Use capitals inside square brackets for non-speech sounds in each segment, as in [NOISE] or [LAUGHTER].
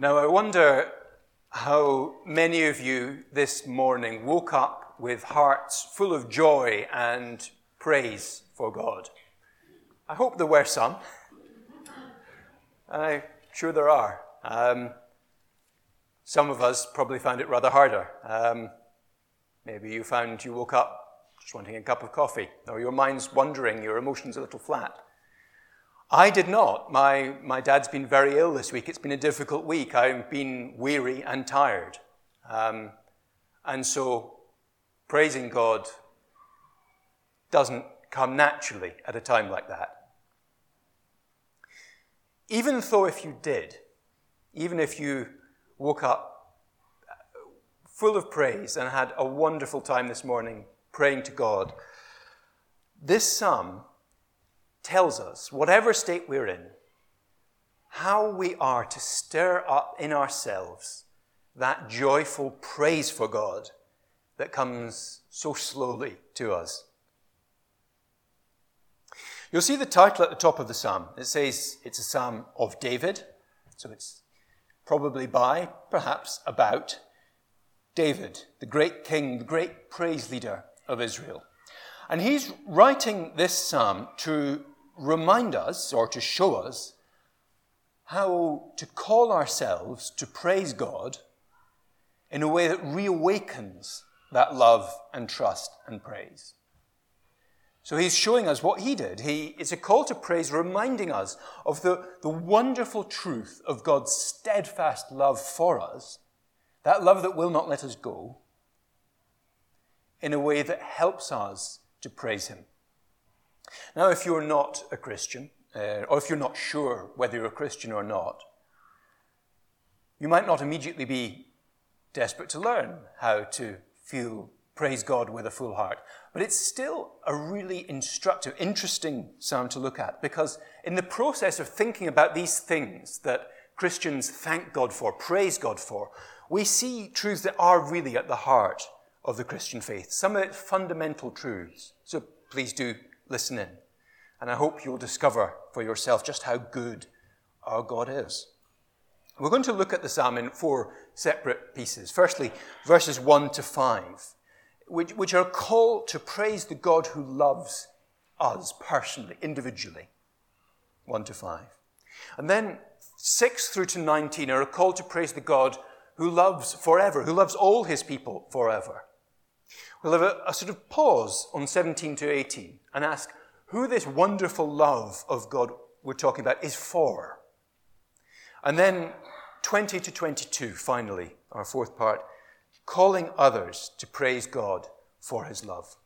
Now, I wonder how many of you this morning woke up with hearts full of joy and praise for God. I hope there were some. I'm sure there are. Um, some of us probably found it rather harder. Um, maybe you found you woke up just wanting a cup of coffee, or your mind's wandering, your emotions a little flat. I did not. My, my dad's been very ill this week. It's been a difficult week. I've been weary and tired. Um, and so praising God doesn't come naturally at a time like that. Even though if you did, even if you woke up full of praise and had a wonderful time this morning praying to God, this psalm tells us, whatever state we're in, how we are to stir up in ourselves that joyful praise for God that comes so slowly to us. You'll see the title at the top of the psalm. It says it's a psalm of David, so it's probably by, perhaps about, David, the great king, the great praise leader of Israel. And he's writing this psalm to remind us or to show us how to call ourselves to praise God in a way that reawakens that love and trust and praise. So he's showing us what he did. He, it's a call to praise, reminding us of the, the wonderful truth of God's steadfast love for us, that love that will not let us go, in a way that helps us to praise him. Now, if you're not a Christian, uh, or if you're not sure whether you're a Christian or not, you might not immediately be desperate to learn how to feel praise God with a full heart. But it's still a really instructive, interesting psalm to look at because in the process of thinking about these things that Christians thank God for, praise God for, we see truths that are really at the heart of the Christian faith, some of its fundamental truths. So please do listen in. And I hope you'll discover for yourself just how good our God is. We're going to look at the psalm in four separate pieces. Firstly, verses 1 to 5, which, which are a call to praise the God who loves us personally, individually. 1 to 5. And then 6 through to 19 are a call to praise the God who loves forever, who loves all his people forever. We'll have a, a sort of pause on 17 to 18 and ask who this wonderful love of God we're talking about is for. And then 20 to 22, finally, our fourth part, calling others to praise God for his love.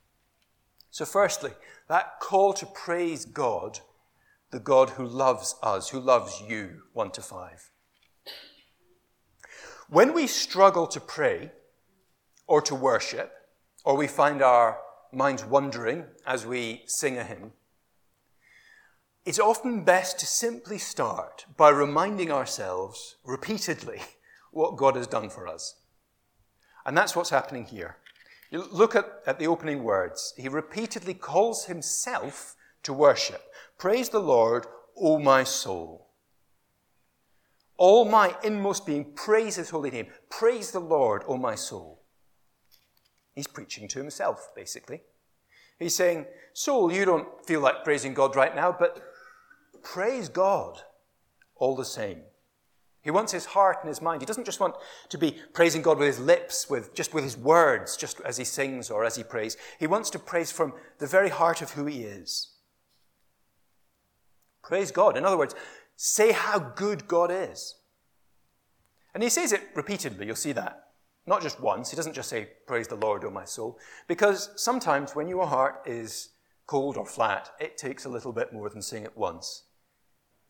So, firstly, that call to praise God, the God who loves us, who loves you, 1 to 5. When we struggle to pray or to worship, or we find our minds wandering as we sing a hymn, it's often best to simply start by reminding ourselves repeatedly [LAUGHS] what God has done for us. And that's what's happening here. You look at, at the opening words. He repeatedly calls himself to worship. Praise the Lord, O my soul. All my inmost being, praise his holy name. Praise the Lord, O my soul. He's preaching to himself, basically. He's saying, Soul, you don't feel like praising God right now, but praise God all the same. He wants his heart and his mind. He doesn't just want to be praising God with his lips, with just with his words, just as he sings or as he prays. He wants to praise from the very heart of who he is. Praise God. In other words, say how good God is. And he says it repeatedly. You'll see that. Not just once. He doesn't just say, Praise the Lord, O my soul. Because sometimes when your heart is cold or flat, it takes a little bit more than saying it once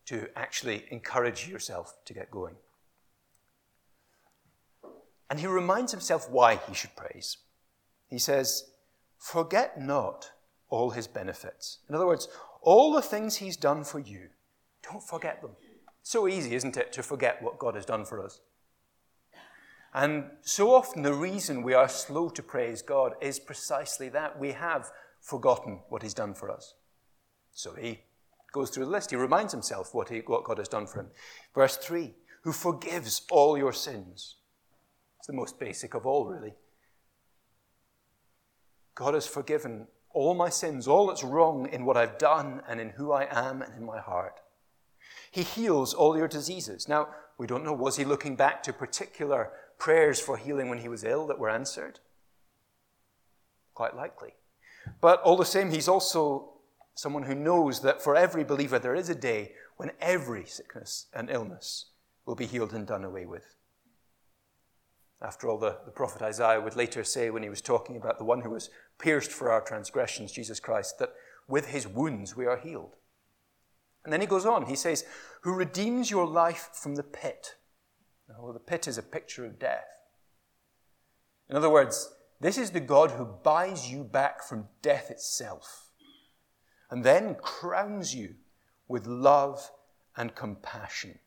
to actually encourage yourself to get going. And he reminds himself why he should praise. He says, Forget not all his benefits. In other words, all the things he's done for you, don't forget them. So easy, isn't it, to forget what God has done for us? And so often the reason we are slow to praise God is precisely that. We have forgotten what He's done for us. So he goes through the list. He reminds himself what, he, what God has done for him. Verse 3 who forgives all your sins. It's the most basic of all, really. God has forgiven all my sins, all that's wrong in what I've done and in who I am and in my heart. He heals all your diseases. Now, we don't know, was he looking back to particular prayers for healing when he was ill that were answered? Quite likely. But all the same, he's also someone who knows that for every believer there is a day when every sickness and illness will be healed and done away with. After all, the, the prophet Isaiah would later say, when he was talking about the one who was pierced for our transgressions, Jesus Christ, that with his wounds we are healed. And then he goes on, he says, Who redeems your life from the pit. Now, the pit is a picture of death. In other words, this is the God who buys you back from death itself and then crowns you with love and compassion.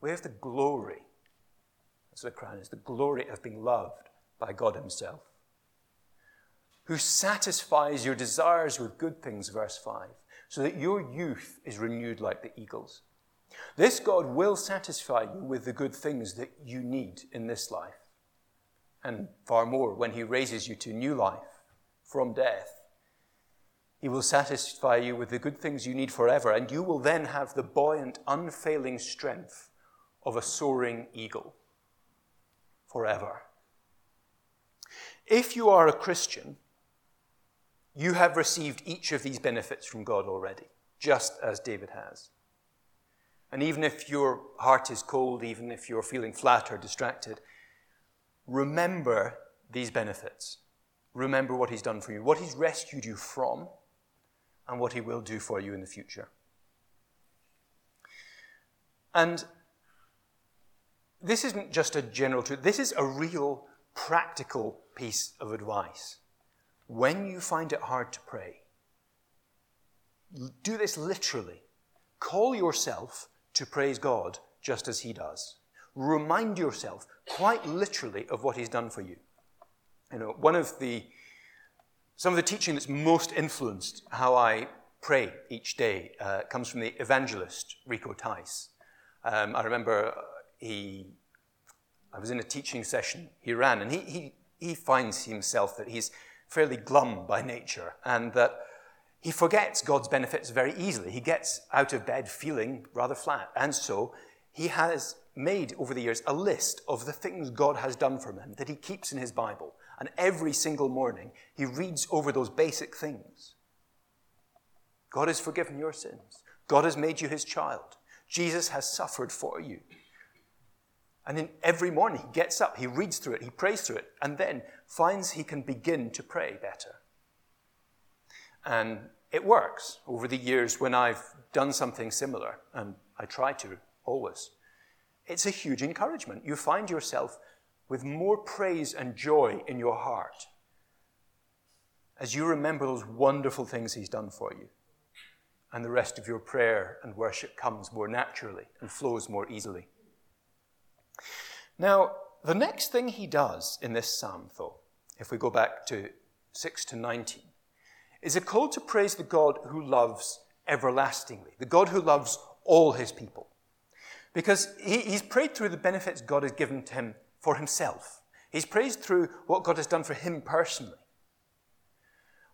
We have the glory, that's a crown is, the glory of being loved by God Himself, who satisfies your desires with good things, verse 5, so that your youth is renewed like the eagles. This God will satisfy you with the good things that you need in this life, and far more when He raises you to new life from death he will satisfy you with the good things you need forever, and you will then have the buoyant, unfailing strength of a soaring eagle forever. If you are a Christian, you have received each of these benefits from God already, just as David has. And even if your heart is cold, even if you're feeling flat or distracted, remember these benefits. Remember what He's done for you, what He's rescued you from and what He will do for you in the future. And this isn't just a general truth, this is a real practical piece of advice. When you find it hard to pray, do this literally. Call yourself to praise God just as He does. Remind yourself quite literally of what He's done for you. You know, one of the some of the teaching that's most influenced how I pray each day uh, comes from the evangelist Rico Tice. Um, I remember he, I was in a teaching session he ran, and he, he, he finds himself that he's fairly glum by nature and that he forgets God's benefits very easily. He gets out of bed feeling rather flat. And so he has made over the years a list of the things God has done for him that he keeps in his Bible. And every single morning, he reads over those basic things. God has forgiven your sins. God has made you his child. Jesus has suffered for you. And then every morning he gets up, he reads through it, he prays through it, and then finds he can begin to pray better. And it works over the years when I've done something similar, and I try to always. It's a huge encouragement. You find yourself with more praise and joy in your heart as you remember those wonderful things He's done for you. And the rest of your prayer and worship comes more naturally and flows more easily. Now, the next thing he does in this psalm, though, if we go back to 6 to 19, is a call to praise the God who loves everlastingly, the God who loves all his people. Because he, he's prayed through the benefits God has given to him for himself. He's praised through what God has done for him personally.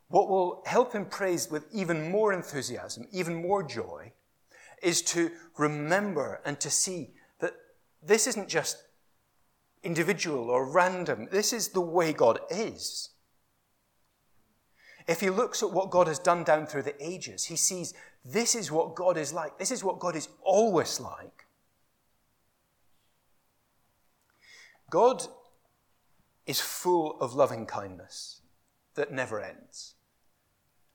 What will help him praise with even more enthusiasm, even more joy, is to remember and to see that this isn't just individual or random. This is the way God is. If he looks at what God has done down through the ages, he sees this is what God is like. This is what God is always like. God is full of loving kindness that never ends.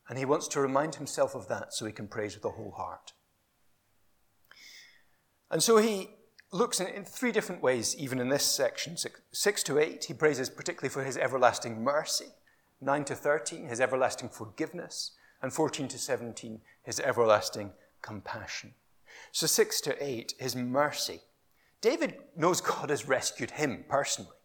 And he wants to remind himself of that so he can praise with a whole heart. And so he looks in, three different ways, even in this section. Six to eight, he praises particularly for his everlasting mercy. Nine to 13, his everlasting forgiveness. And 14 to 17, his everlasting compassion. So six to eight, his mercy David knows God has rescued him personally.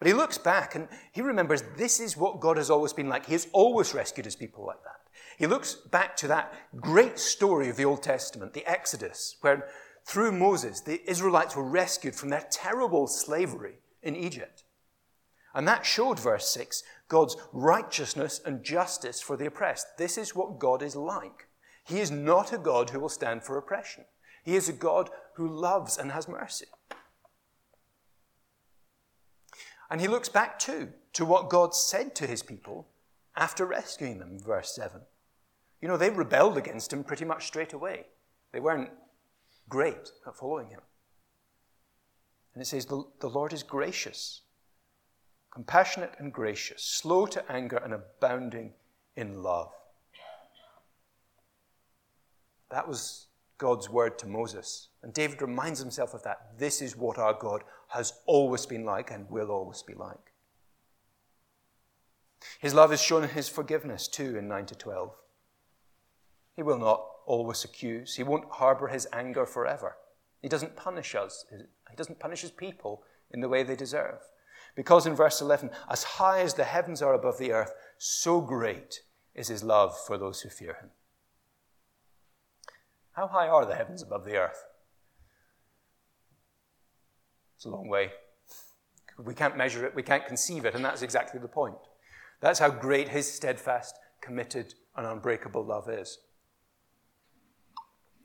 But he looks back and he remembers this is what God has always been like. He has always rescued his people like that. He looks back to that great story of the Old Testament, the Exodus, where through Moses, the Israelites were rescued from their terrible slavery in Egypt. And that showed, verse 6, God's righteousness and justice for the oppressed. This is what God is like. He is not a God who will stand for oppression. He is a God who loves and has mercy. And he looks back too to what God said to his people after rescuing them, verse 7. You know, they rebelled against him pretty much straight away. They weren't great at following him. And it says, the, the Lord is gracious, compassionate and gracious, slow to anger and abounding in love. That was God's word to Moses. And David reminds himself of that. This is what our God has always been like and will always be like. His love is shown in his forgiveness too in 9 to 12. He will not always accuse. He won't harbor his anger forever. He doesn't punish us. He doesn't punish his people in the way they deserve. Because in verse 11, as high as the heavens are above the earth, so great is his love for those who fear him. How high are the heavens above the earth? It's a long way. We can't measure it, we can't conceive it, and that's exactly the point. That's how great his steadfast, committed, and unbreakable love is.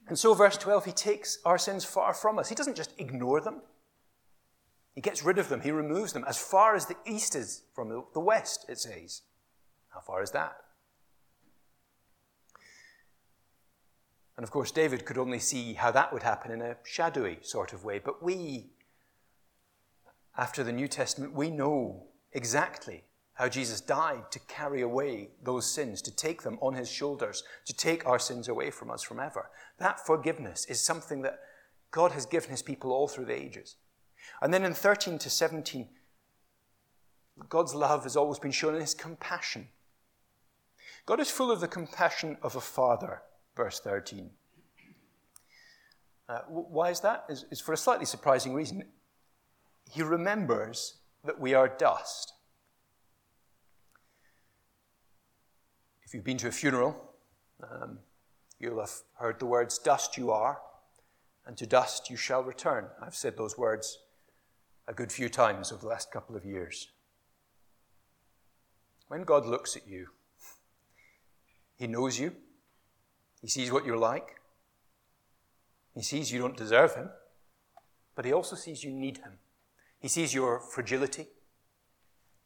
And so, verse 12, he takes our sins far from us. He doesn't just ignore them, he gets rid of them, he removes them as far as the east is from the west, it says. How far is that? And of course, David could only see how that would happen in a shadowy sort of way. But we, after the New Testament, we know exactly how Jesus died to carry away those sins, to take them on his shoulders, to take our sins away from us forever. That forgiveness is something that God has given his people all through the ages. And then in 13 to 17, God's love has always been shown in his compassion. God is full of the compassion of a father, verse 13. Uh, why is that? It's, it's for a slightly surprising reason. He remembers that we are dust. If you've been to a funeral, um, you'll have heard the words, Dust you are, and to dust you shall return. I've said those words a good few times over the last couple of years. When God looks at you, He knows you, He sees what you're like, He sees you don't deserve Him, but He also sees you need Him. He sees your fragility,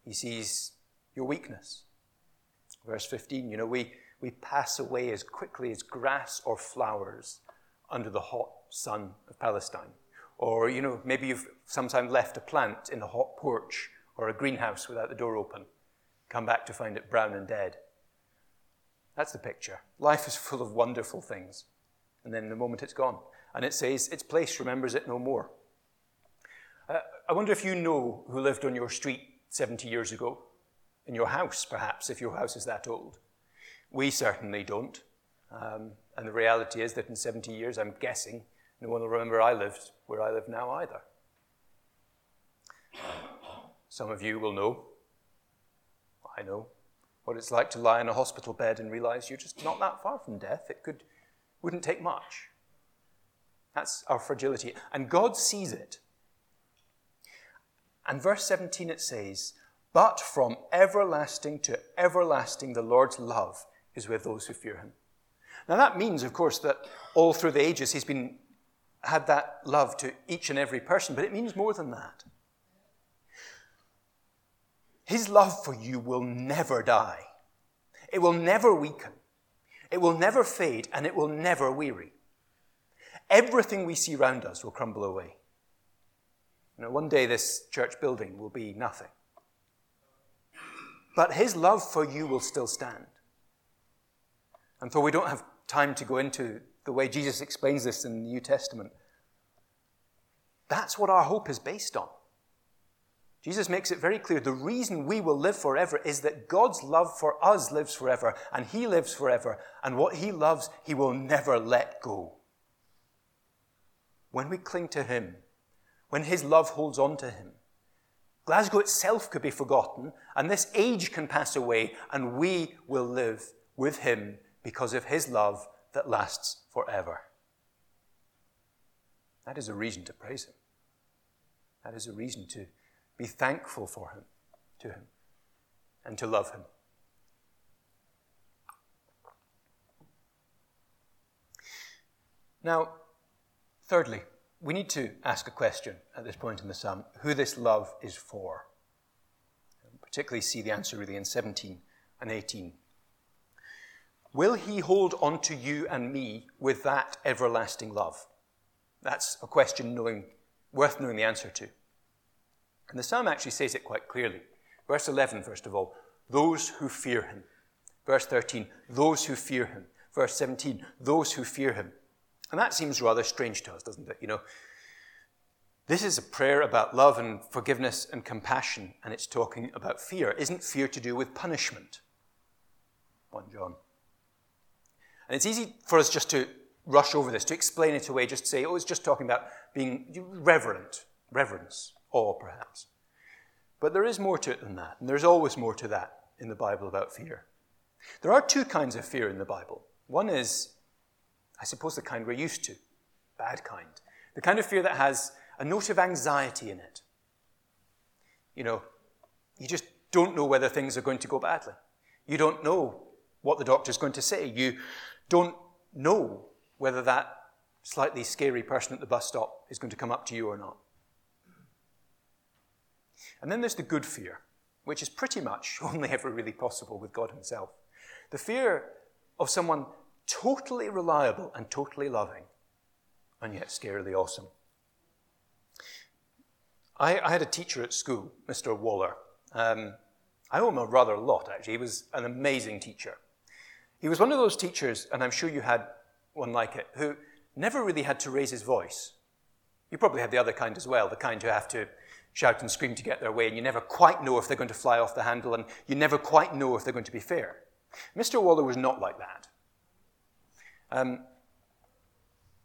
He sees your weakness. Verse 15, you know, we, we pass away as quickly as grass or flowers under the hot sun of Palestine. Or, you know, maybe you've sometimes left a plant in a hot porch or a greenhouse without the door open, come back to find it brown and dead. That's the picture. Life is full of wonderful things. And then the moment it's gone. And it says, its place remembers it no more. Uh, I wonder if you know who lived on your street 70 years ago in your house, perhaps, if your house is that old. We certainly don't. Um, and the reality is that in 70 years, I'm guessing, no one will remember I lived where I live now either. Some of you will know, I know, what it's like to lie in a hospital bed and realize you're just not that far from death. It could, wouldn't take much. That's our fragility. And God sees it. And verse 17 it says, but from everlasting to everlasting, the Lord's love is with those who fear him. Now, that means, of course, that all through the ages he's been, had that love to each and every person, but it means more than that. His love for you will never die, it will never weaken, it will never fade, and it will never weary. Everything we see around us will crumble away. You know, one day this church building will be nothing. But his love for you will still stand. And though we don't have time to go into the way Jesus explains this in the New Testament, that's what our hope is based on. Jesus makes it very clear the reason we will live forever is that God's love for us lives forever, and He lives forever, and what He loves, He will never let go. When we cling to Him, when His love holds on to Him, Glasgow itself could be forgotten, and this age can pass away, and we will live with him because of his love that lasts forever. that is a reason to praise Him. That is a reason to be thankful for Him, to Him, and to love Him. Now, thirdly, we need to ask a question at this point in the psalm who this love is for. particularly see the answer really in 17 and 18. Will he hold on to you and me with that everlasting love? That's a question knowing, worth knowing the answer to. And the psalm actually says it quite clearly. Verse 11, first of all, those who fear him. Verse 13, those who fear him. Verse 17, those who fear him. And that seems rather strange to us, doesn't it? You know, this is a prayer about love and forgiveness and compassion, and it's talking about fear. Isn't fear to do with punishment? 1 John. And it's easy for us just to rush over this, to explain it away, just to say, oh, it's just talking about being reverent, reverence, awe perhaps. But there is more to it than that, and there's always more to that in the Bible about fear. There are two kinds of fear in the Bible. One is I suppose the kind we're used to, bad kind. The kind of fear that has a note of anxiety in it. You know, you just don't know whether things are going to go badly. You don't know what the doctor's going to say. You don't know whether that slightly scary person at the bus stop is going to come up to you or not. And then there's the good fear, which is pretty much [LAUGHS] only ever really possible with God Himself. The fear of someone totally reliable and totally loving, and yet scarily awesome. I, I had a teacher at school, Mr. Waller. Um, I owe him a rather lot, actually. He was an amazing teacher. He was one of those teachers, and I'm sure you had one like it, who never really had to raise his voice. You probably had the other kind as well, the kind who have to shout and scream to get their way, and you never quite know if they're going to fly off the handle, and you never quite know if they're going to be fair. Mr. Waller was not like that. Um,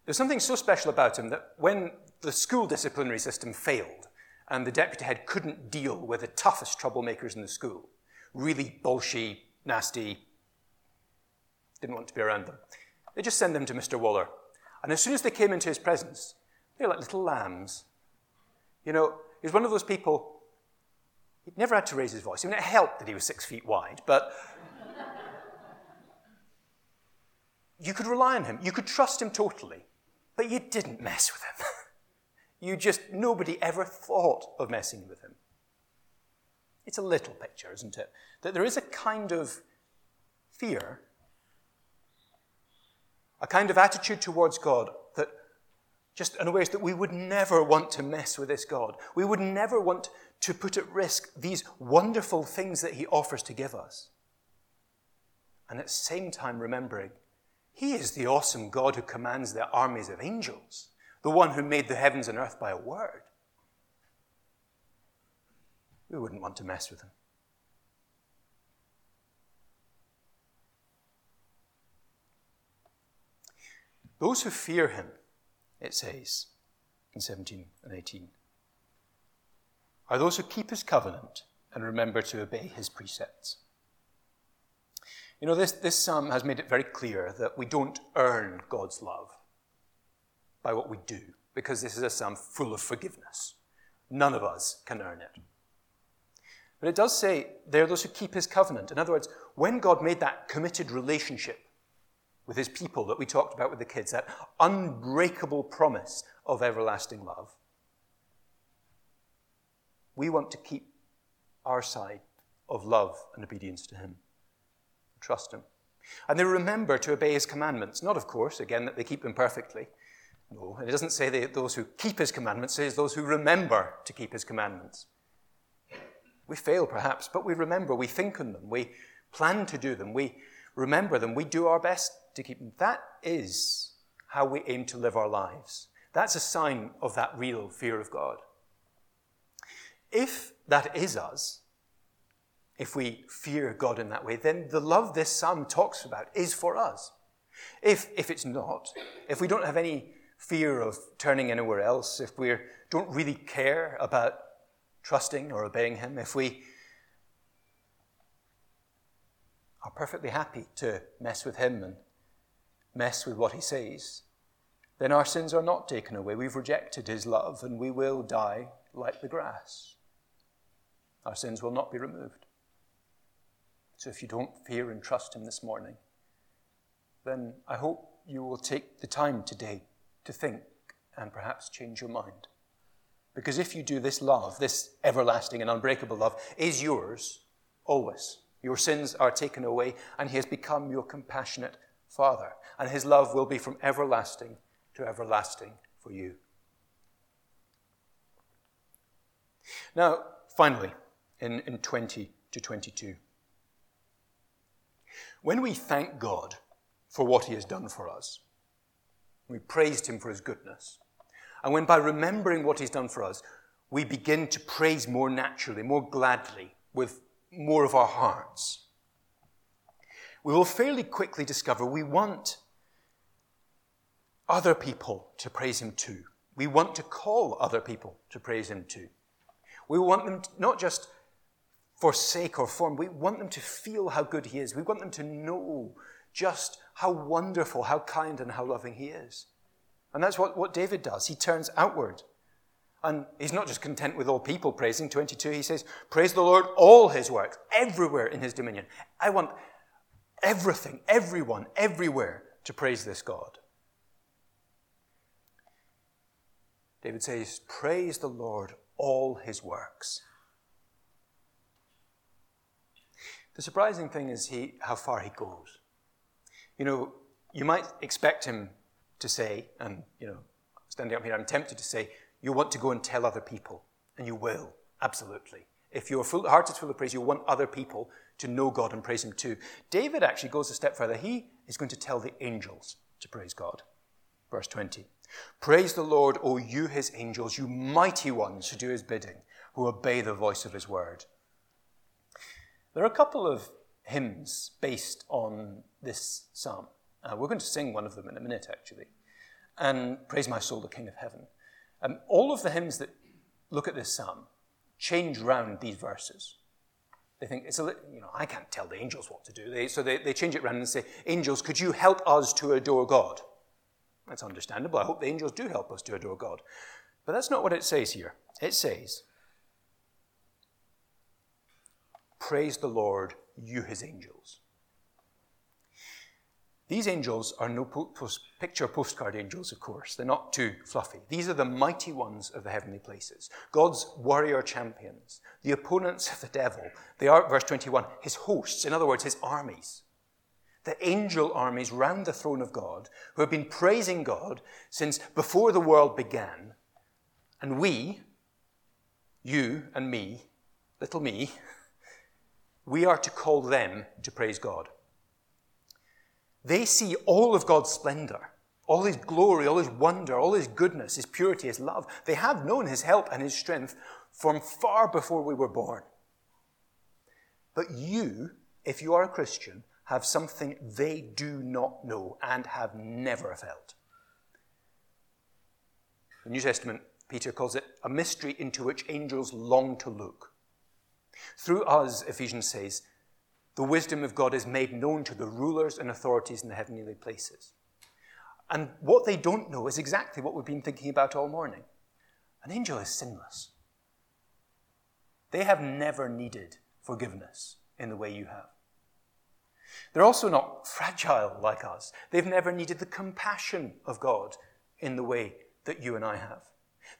there's something so special about him that when the school disciplinary system failed and the deputy head couldn't deal with the toughest troublemakers in the school, really bolshy, nasty, didn't want to be around them, they just send them to Mr. Waller. And as soon as they came into his presence, they're like little lambs. You know, he was one of those people, he'd never had to raise his voice. I mean, it helped that he was six feet wide, but you could rely on him. You could trust him totally. But you didn't mess with him. [LAUGHS] you just, nobody ever thought of messing with him. It's a little picture, isn't it? That there is a kind of fear, a kind of attitude towards God that just in a ways that we would never want to mess with this God. We would never want to put at risk these wonderful things that He offers to give us. And at the same time, remembering he is the awesome God who commands the armies of angels, the one who made the heavens and earth by a word. We wouldn't want to mess with him. Those who fear him, it says in 17 and 18, are those who keep his covenant and remember to obey his precepts. You know, this, this psalm has made it very clear that we don't earn God's love by what we do, because this is a psalm full of forgiveness. None of us can earn it. But it does say there are those who keep his covenant. In other words, when God made that committed relationship with his people that we talked about with the kids, that unbreakable promise of everlasting love, we want to keep our side of love and obedience to him trust him. And they remember to obey his commandments. Not, of course, again, that they keep them perfectly. No, and it doesn't say they, those who keep his commandments, it says those who remember to keep his commandments. We fail, perhaps, but we remember, we think on them, we plan to do them, we remember them, we do our best to keep them. That is how we aim to live our lives. That's a sign of that real fear of God. If that is us, if we fear God in that way, then the love this psalm talks about is for us. If, if it's not, if we don't have any fear of turning anywhere else, if we don't really care about trusting or obeying Him, if we are perfectly happy to mess with Him and mess with what He says, then our sins are not taken away. We've rejected his love and we will die like the grass. Our sins will not be removed. So if you don't fear and trust him this morning, then I hope you will take the time today to think and perhaps change your mind. Because if you do, this love, this everlasting and unbreakable love, is yours always. Your sins are taken away, and he has become your compassionate Father. And his love will be from everlasting to everlasting for you. Now, finally, in, in 20 to 22. When we thank God for what he has done for us, we praised him for his goodness. And when by remembering what he's done for us, we begin to praise more naturally, more gladly, with more of our hearts, we will fairly quickly discover we want other people to praise him too. We want to call other people to praise him too. We want them to, not just for sake or form, we want them to feel how good he is. We want them to know just how wonderful, how kind, and how loving he is. And that's what, what David does. He turns outward. And he's not just content with all people praising. 22, he says, Praise the Lord, all his works, everywhere in his dominion. I want everything, everyone, everywhere to praise this God. David says, Praise the Lord, all his works. The surprising thing is he, how far he goes. You know, you might expect him to say, and, you know, standing up here, I'm tempted to say, you want to go and tell other people, and you will, absolutely. If your heart is full of praise, you want other people to know God and praise Him too. David actually goes a step further. He is going to tell the angels to praise God. Verse 20 Praise the Lord, O you His angels, you mighty ones who do His bidding, who obey the voice of His word. There are a couple of hymns based on this psalm. Uh, we're going to sing one of them in a minute, actually. And Praise My Soul, the King of Heaven. Um, all of the hymns that look at this psalm change round these verses. They think it's a you know I can't tell the angels what to do. They, so they, they change it around and say, "Angels, could you help us to adore God?" That's understandable. I hope the angels do help us to adore God, but that's not what it says here. It says, "Praise the Lord, you His angels." These angels are no post- picture postcard angels, of course. They're not too fluffy. These are the mighty ones of the heavenly places, God's warrior champions, the opponents of the devil. They are, verse 21, his hosts, in other words, his armies. The angel armies round the throne of God who have been praising God since before the world began. And we, you and me, little me, [LAUGHS] we are to call them to praise God. They see all of God's splendor, all his glory, all his wonder, all his goodness, his purity, his love. They have known his help and his strength from far before we were born. But you, if you are a Christian, have something they do not know and have never felt. The New Testament, Peter calls it a mystery into which angels long to look. Through us, Ephesians says, the wisdom of God is made known to the rulers and authorities in the heavenly places. And what they don't know is exactly what we've been thinking about all morning. An angel is sinless. They have never needed forgiveness in the way you have. They're also not fragile like us. They've never needed the compassion of God in the way that you and I have.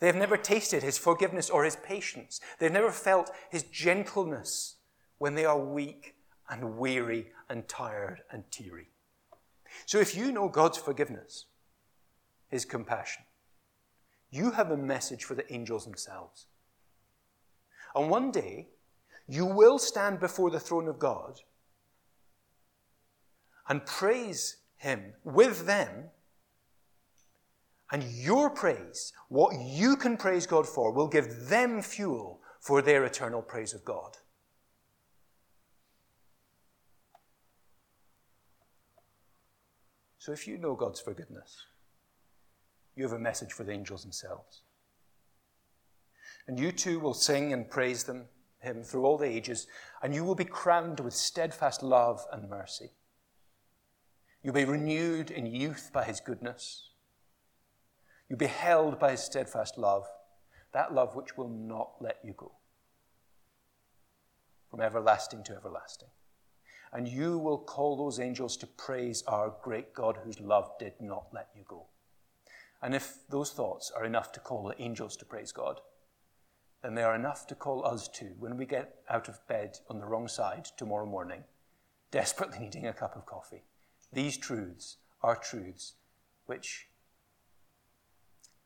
They have never tasted his forgiveness or his patience. They've never felt his gentleness when they are weak and weary and tired and teary. So if you know God's forgiveness, his compassion, you have a message for the angels themselves. And one day, you will stand before the throne of God and praise him with them. And your praise, what you can praise God for, will give them fuel for their eternal praise of God. So if you know God's forgiveness, you have a message for the angels themselves. And you too will sing and praise them, him through all the ages, and you will be crowned with steadfast love and mercy. You'll be renewed in youth by his goodness. You'll be held by his steadfast love, that love which will not let you go from everlasting to everlasting. And you will call those angels to praise our great God whose love did not let you go. And if those thoughts are enough to call the angels to praise God, then they are enough to call us to when we get out of bed on the wrong side tomorrow morning, [LAUGHS] desperately needing a cup of coffee. These truths are truths which,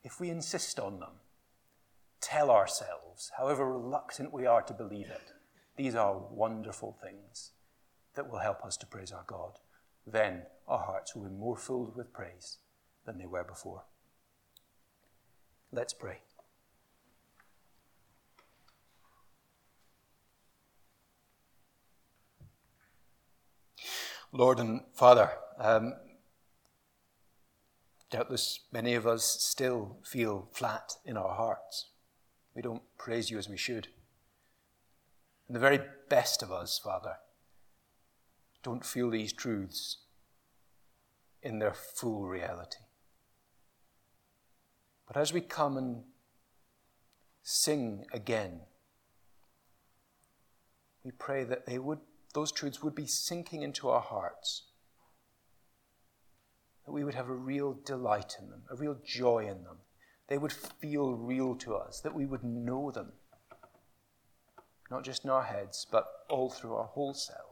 if we insist on them, tell ourselves, however reluctant we are to believe it, these are wonderful things that will help us to praise our God. Then our hearts will be more filled with praise than they were before. Let's pray. Lord and Father, um, doubtless many of us still feel flat in our hearts. We don't praise you as we should. And the very best of us, Father, don't feel these truths in their full reality. But as we come and sing again, we pray that they would, those truths would be sinking into our hearts, that we would have a real delight in them, a real joy in them. They would feel real to us, that we would know them, not just in our heads, but all through our whole selves.